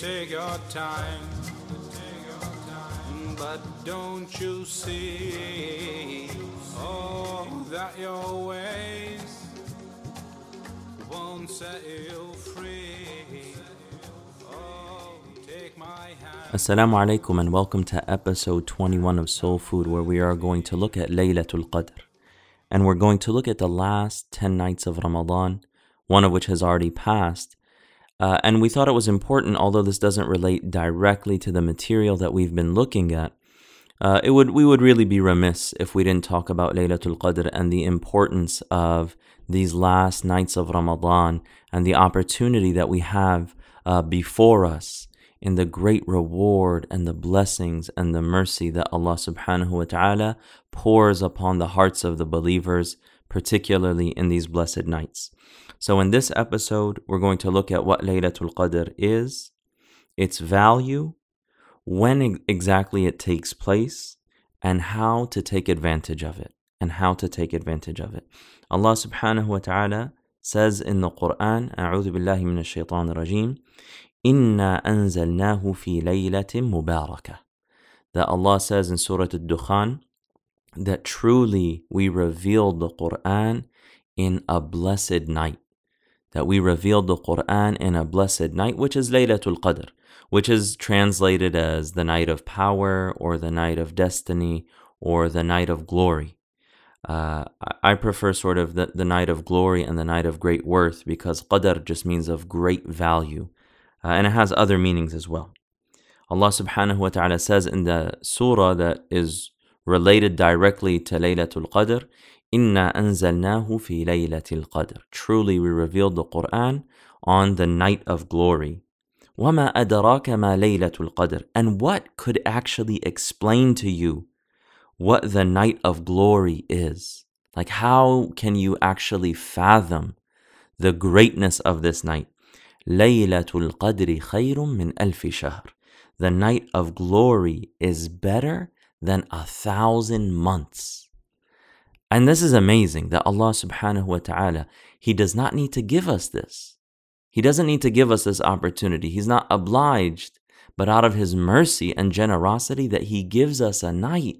Take your time, but don't you see? Oh, that your ways won't set you free. Oh. Assalamu alaikum and welcome to episode 21 of Soul Food, where we are going to look at Laylatul Qadr. And we're going to look at the last 10 nights of Ramadan, one of which has already passed. Uh, and we thought it was important, although this doesn't relate directly to the material that we've been looking at. Uh, it would we would really be remiss if we didn't talk about Laylatul Qadr and the importance of these last nights of Ramadan and the opportunity that we have uh, before us in the great reward and the blessings and the mercy that Allah subhanahu wa ta'ala pours upon the hearts of the believers, particularly in these blessed nights. So, in this episode, we're going to look at what Laylatul Qadr is, its value, when ex- exactly it takes place, and how to take advantage of it. And how to take advantage of it. Allah subhanahu wa ta'ala says in the Quran, أعوذ بالله من الشيطان الرجيم, إنا أنزلناه في ليلة مباركة. That Allah says in Surah Al-Dukhan that truly we revealed the Quran in a blessed night. That we revealed the Quran in a blessed night, which is Laylatul Qadr, which is translated as the night of power or the night of destiny or the night of glory. Uh, I prefer sort of the, the night of glory and the night of great worth because Qadr just means of great value. Uh, and it has other meanings as well. Allah subhanahu wa ta'ala says in the surah that is related directly to Laylatul Qadr, Inna anzalnahu fi laylatil qadr. Truly we revealed the Quran on the night of glory. وَمَا أَدَرَاكَ مَا لَيْلَةُ الْقَدْرِ And what could actually explain to you what the night of glory is? Like how can you actually fathom the greatness of this night? لَيْلَةُ الْقَدْرِ خَيْرٌ مِّنْ أَلْفِ شَهْرٍ The night of glory is better than a thousand months. And this is amazing that Allah subhanahu wa ta'ala, He does not need to give us this. He doesn't need to give us this opportunity. He's not obliged, but out of His mercy and generosity, that He gives us a night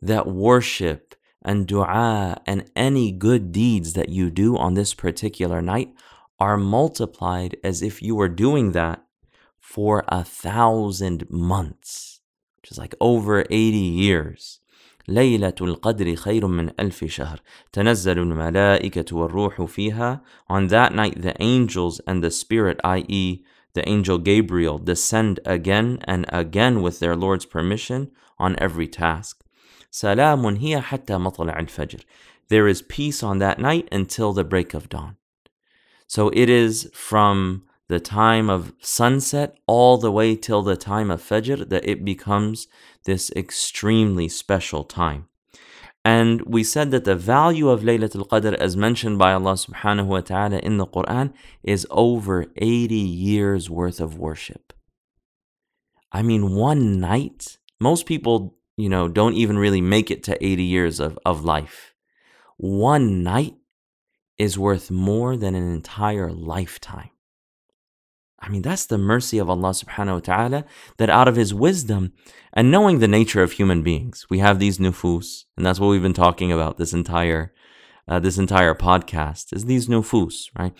that worship and dua and any good deeds that you do on this particular night are multiplied as if you were doing that for a thousand months, which is like over 80 years. ليلة القدر خير من ألف شهر تنزل الملائكة والروح فيها On that night the angels and the spirit i.e. the angel Gabriel descend again and again with their Lord's permission on every task سلام هي حتى مطلع الفجر There is peace on that night until the break of dawn So it is from the time of sunset all the way till the time of Fajr that it becomes this extremely special time. And we said that the value of Laylatul Qadr, as mentioned by Allah subhanahu wa ta'ala in the Quran, is over 80 years worth of worship. I mean, one night, most people, you know, don't even really make it to 80 years of, of life. One night is worth more than an entire lifetime. I mean, that's the mercy of Allah subhanahu wa ta'ala that out of His wisdom and knowing the nature of human beings, we have these nufus, and that's what we've been talking about this entire, uh, this entire podcast is these nufus, right?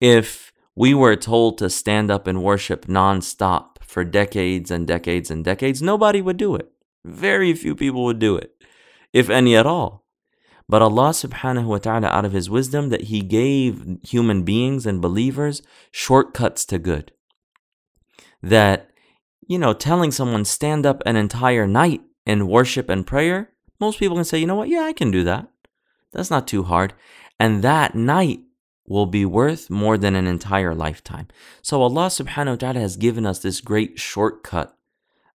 If we were told to stand up and worship nonstop for decades and decades and decades, nobody would do it. Very few people would do it, if any at all. But Allah subhanahu wa ta'ala, out of His wisdom, that He gave human beings and believers shortcuts to good. That, you know, telling someone stand up an entire night in worship and prayer, most people can say, you know what, yeah, I can do that. That's not too hard. And that night will be worth more than an entire lifetime. So Allah subhanahu wa ta'ala has given us this great shortcut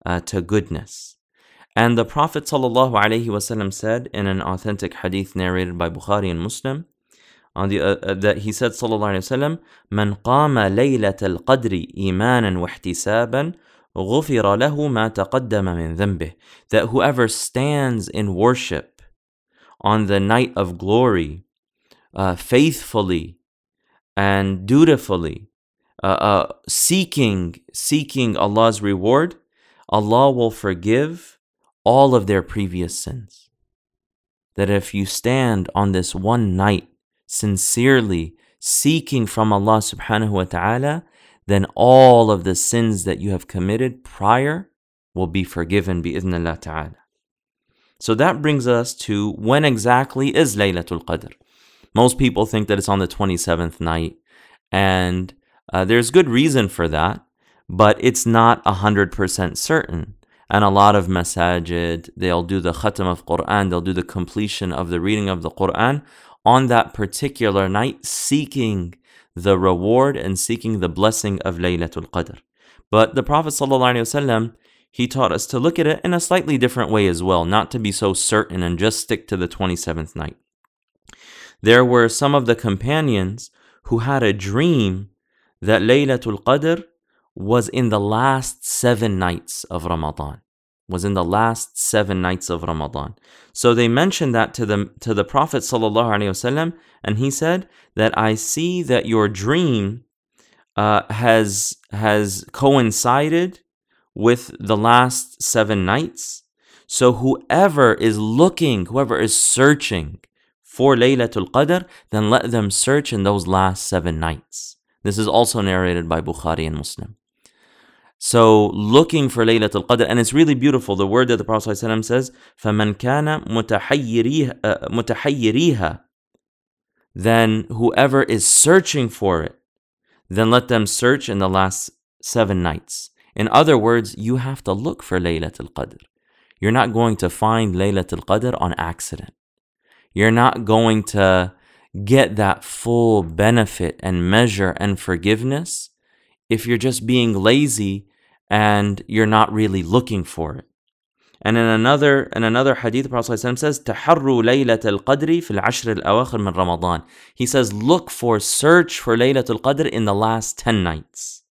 uh, to goodness. And the Prophet ﷺ said in an authentic hadith narrated by Bukhari and Muslim, on the uh, uh, that he said sallallahu alaihi wasallam من قام ليلة القدر إيمانا واحتسابا غفر له ما تقدم من ذنبه that whoever stands in worship on the night of glory uh, faithfully and dutifully uh, uh, seeking seeking Allah's reward Allah will forgive all of their previous sins that if you stand on this one night sincerely seeking from Allah subhanahu wa ta'ala, then all of the sins that you have committed prior will be forgiven bi'idhnillah ta'ala. So that brings us to when exactly is Laylatul Qadr. Most people think that it's on the 27th night, and uh, there's good reason for that, but it's not 100% certain. And a lot of masajid, they'll do the khatam of Quran, they'll do the completion of the reading of the Quran on that particular night, seeking the reward and seeking the blessing of Laylatul Qadr. But the Prophet ﷺ, he taught us to look at it in a slightly different way as well, not to be so certain and just stick to the 27th night. There were some of the companions who had a dream that Laylatul Qadr was in the last seven nights of Ramadan was in the last seven nights of Ramadan. So they mentioned that to the to the Prophet ﷺ, and he said that I see that your dream uh, has has coincided with the last seven nights. So whoever is looking, whoever is searching for Laylatul Qadr, then let them search in those last seven nights. This is also narrated by Bukhari and Muslim. So looking for Laylatul Qadr, and it's really beautiful. The word that the Prophet ﷺ says, فَمَنْ كَانَ مُتَحَيِّرِيهَا Then whoever is searching for it, then let them search in the last seven nights. In other words, you have to look for Laylatul Qadr. You're not going to find Laylatul Qadr on accident. You're not going to get that full benefit and measure and forgiveness if you're just being lazy and you're not really looking for it. And in another in another hadith, the Prophet says, "Taharru laylat al-qadri fil min Ramadan." He says, "Look for, search for Laylat al-Qadr in the last ten nights."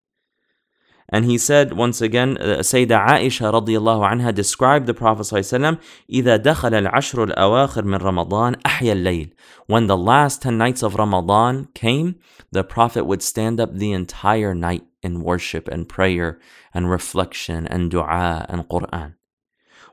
And he said once again, uh, Sayyidah Aisha radiallahu anha described the Prophet sallallahu إذا دخل العشر الأواخر من رمضان أحيا الليل. When the last 10 nights of Ramadan came, the Prophet would stand up the entire night in worship and prayer and reflection and dua and Quran.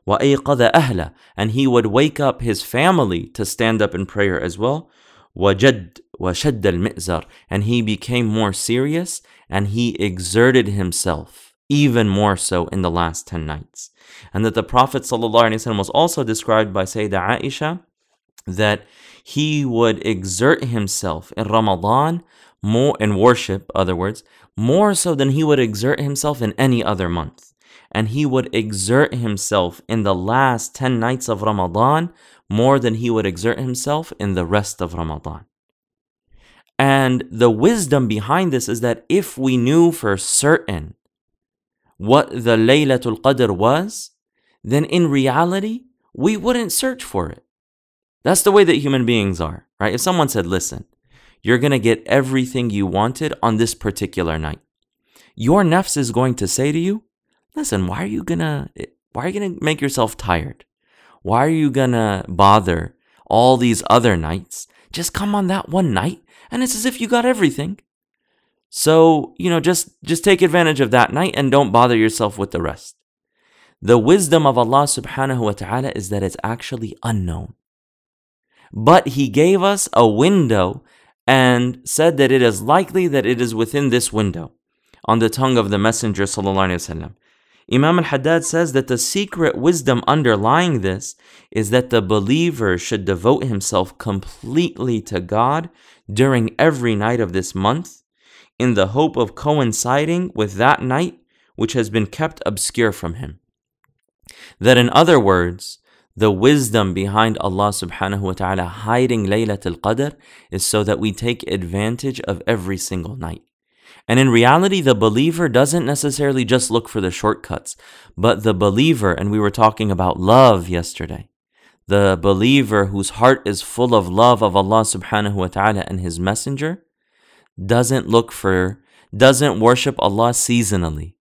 وأيقظ أهله and he would wake up his family to stand up in prayer as well. وجد وشد المئزر and he became more serious and he exerted himself even more so in the last 10 nights. And that the Prophet ﷺ was also described by Sayyidah Aisha that he would exert himself in Ramadan more in worship, other words, more so than he would exert himself in any other month. And he would exert himself in the last 10 nights of Ramadan more than he would exert himself in the rest of Ramadan. And the wisdom behind this is that if we knew for certain what the Laylatul Qadr was, then in reality, we wouldn't search for it. That's the way that human beings are, right? If someone said, listen, you're going to get everything you wanted on this particular night. Your nafs is going to say to you, listen, why are you going to why are you going to make yourself tired? Why are you going to bother all these other nights? Just come on that one night and it's as if you got everything. So, you know, just just take advantage of that night and don't bother yourself with the rest. The wisdom of Allah subhanahu wa ta'ala is that it's actually unknown. But He gave us a window and said that it is likely that it is within this window on the tongue of the Messenger. Imam al Haddad says that the secret wisdom underlying this is that the believer should devote himself completely to God during every night of this month in the hope of coinciding with that night which has been kept obscure from him. That, in other words, the wisdom behind Allah subhanahu wa ta'ala hiding Laylatul Qadr is so that we take advantage of every single night. And in reality, the believer doesn't necessarily just look for the shortcuts, but the believer, and we were talking about love yesterday, the believer whose heart is full of love of Allah subhanahu wa ta'ala and His Messenger, doesn't look for, doesn't worship Allah seasonally,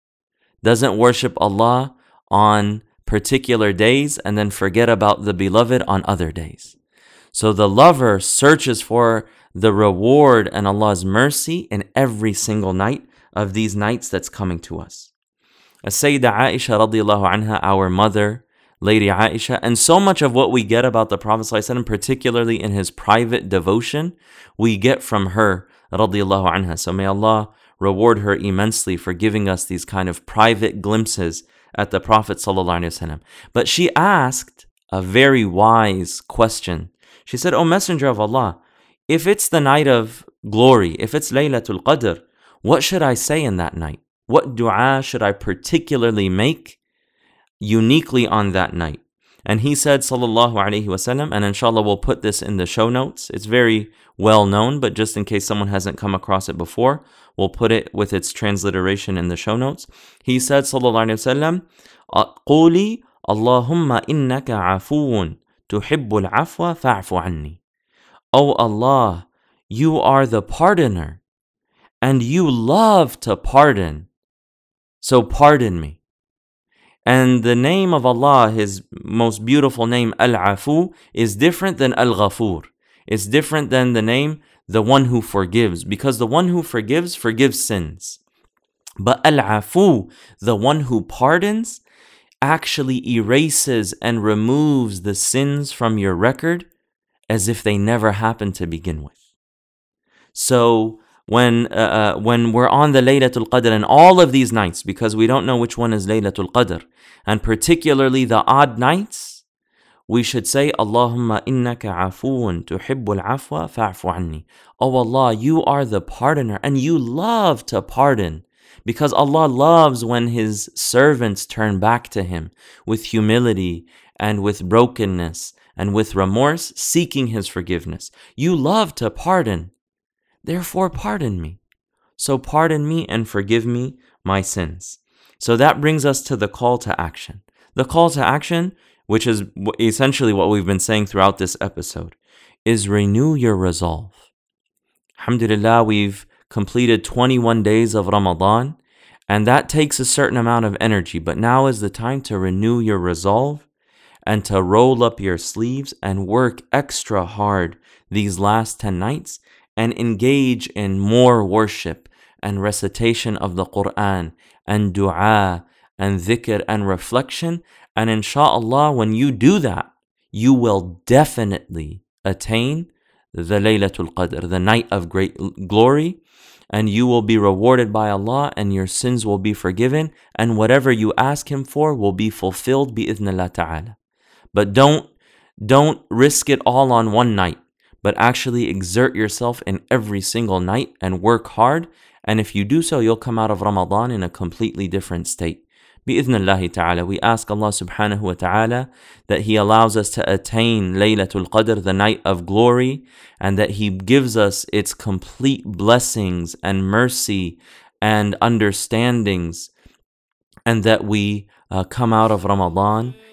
doesn't worship Allah on particular days and then forget about the beloved on other days. So the lover searches for the reward and Allah's mercy in every single night of these nights that's coming to us. As Sayyidah Aisha radiallahu anha, our mother, Lady Aisha, and so much of what we get about the Prophet ﷺ, particularly in his private devotion, we get from her radiallahu anha. So may Allah reward her immensely for giving us these kind of private glimpses at the Prophet ﷺ. But she asked a very wise question. She said, O Messenger of Allah, if it's the night of glory, if it's Laylatul Qadr, what should I say in that night? What dua should I particularly make uniquely on that night? And he said, Sallallahu Alaihi Wasallam, and inshallah we'll put this in the show notes. It's very well known, but just in case someone hasn't come across it before, we'll put it with its transliteration in the show notes. He said, Sallallahu Alaihi Wasallam, Quli Allahumma innaka afuun, tuhibbul afwa fa'fu anni. O Allah, you are the pardoner, and you love to pardon. So pardon me. And the name of Allah, His most beautiful name, Al Afu, is different than Al Ghafur. It's different than the name, the one who forgives, because the one who forgives, forgives sins. But Al Afu, the one who pardons, actually erases and removes the sins from your record as if they never happened to begin with. So when uh, uh, when we're on the Laylatul Qadr and all of these nights, because we don't know which one is Laylatul Qadr, and particularly the odd nights, we should say, Allahumma innaka afuun tuhibbul afwa fa'fu anni. Oh Allah, you are the pardoner and you love to pardon. Because Allah loves when His servants turn back to Him with humility and with brokenness and with remorse, seeking his forgiveness. You love to pardon. Therefore, pardon me. So, pardon me and forgive me my sins. So, that brings us to the call to action. The call to action, which is essentially what we've been saying throughout this episode, is renew your resolve. Alhamdulillah, we've completed 21 days of Ramadan, and that takes a certain amount of energy, but now is the time to renew your resolve and to roll up your sleeves and work extra hard these last 10 nights and engage in more worship and recitation of the Quran and dua and dhikr and reflection. And inshallah, when you do that, you will definitely attain the Laylatul Qadr, the night of great glory, and you will be rewarded by Allah and your sins will be forgiven and whatever you ask Him for will be fulfilled bi-idhnillah ta'ala. But don't don't risk it all on one night, but actually exert yourself in every single night and work hard. And if you do so, you'll come out of Ramadan in a completely different state. Bi'idhnillahi ta'ala, we ask Allah subhanahu wa ta'ala that He allows us to attain Laylatul Qadr, the night of glory, and that He gives us its complete blessings and mercy and understandings, and that we uh, come out of Ramadan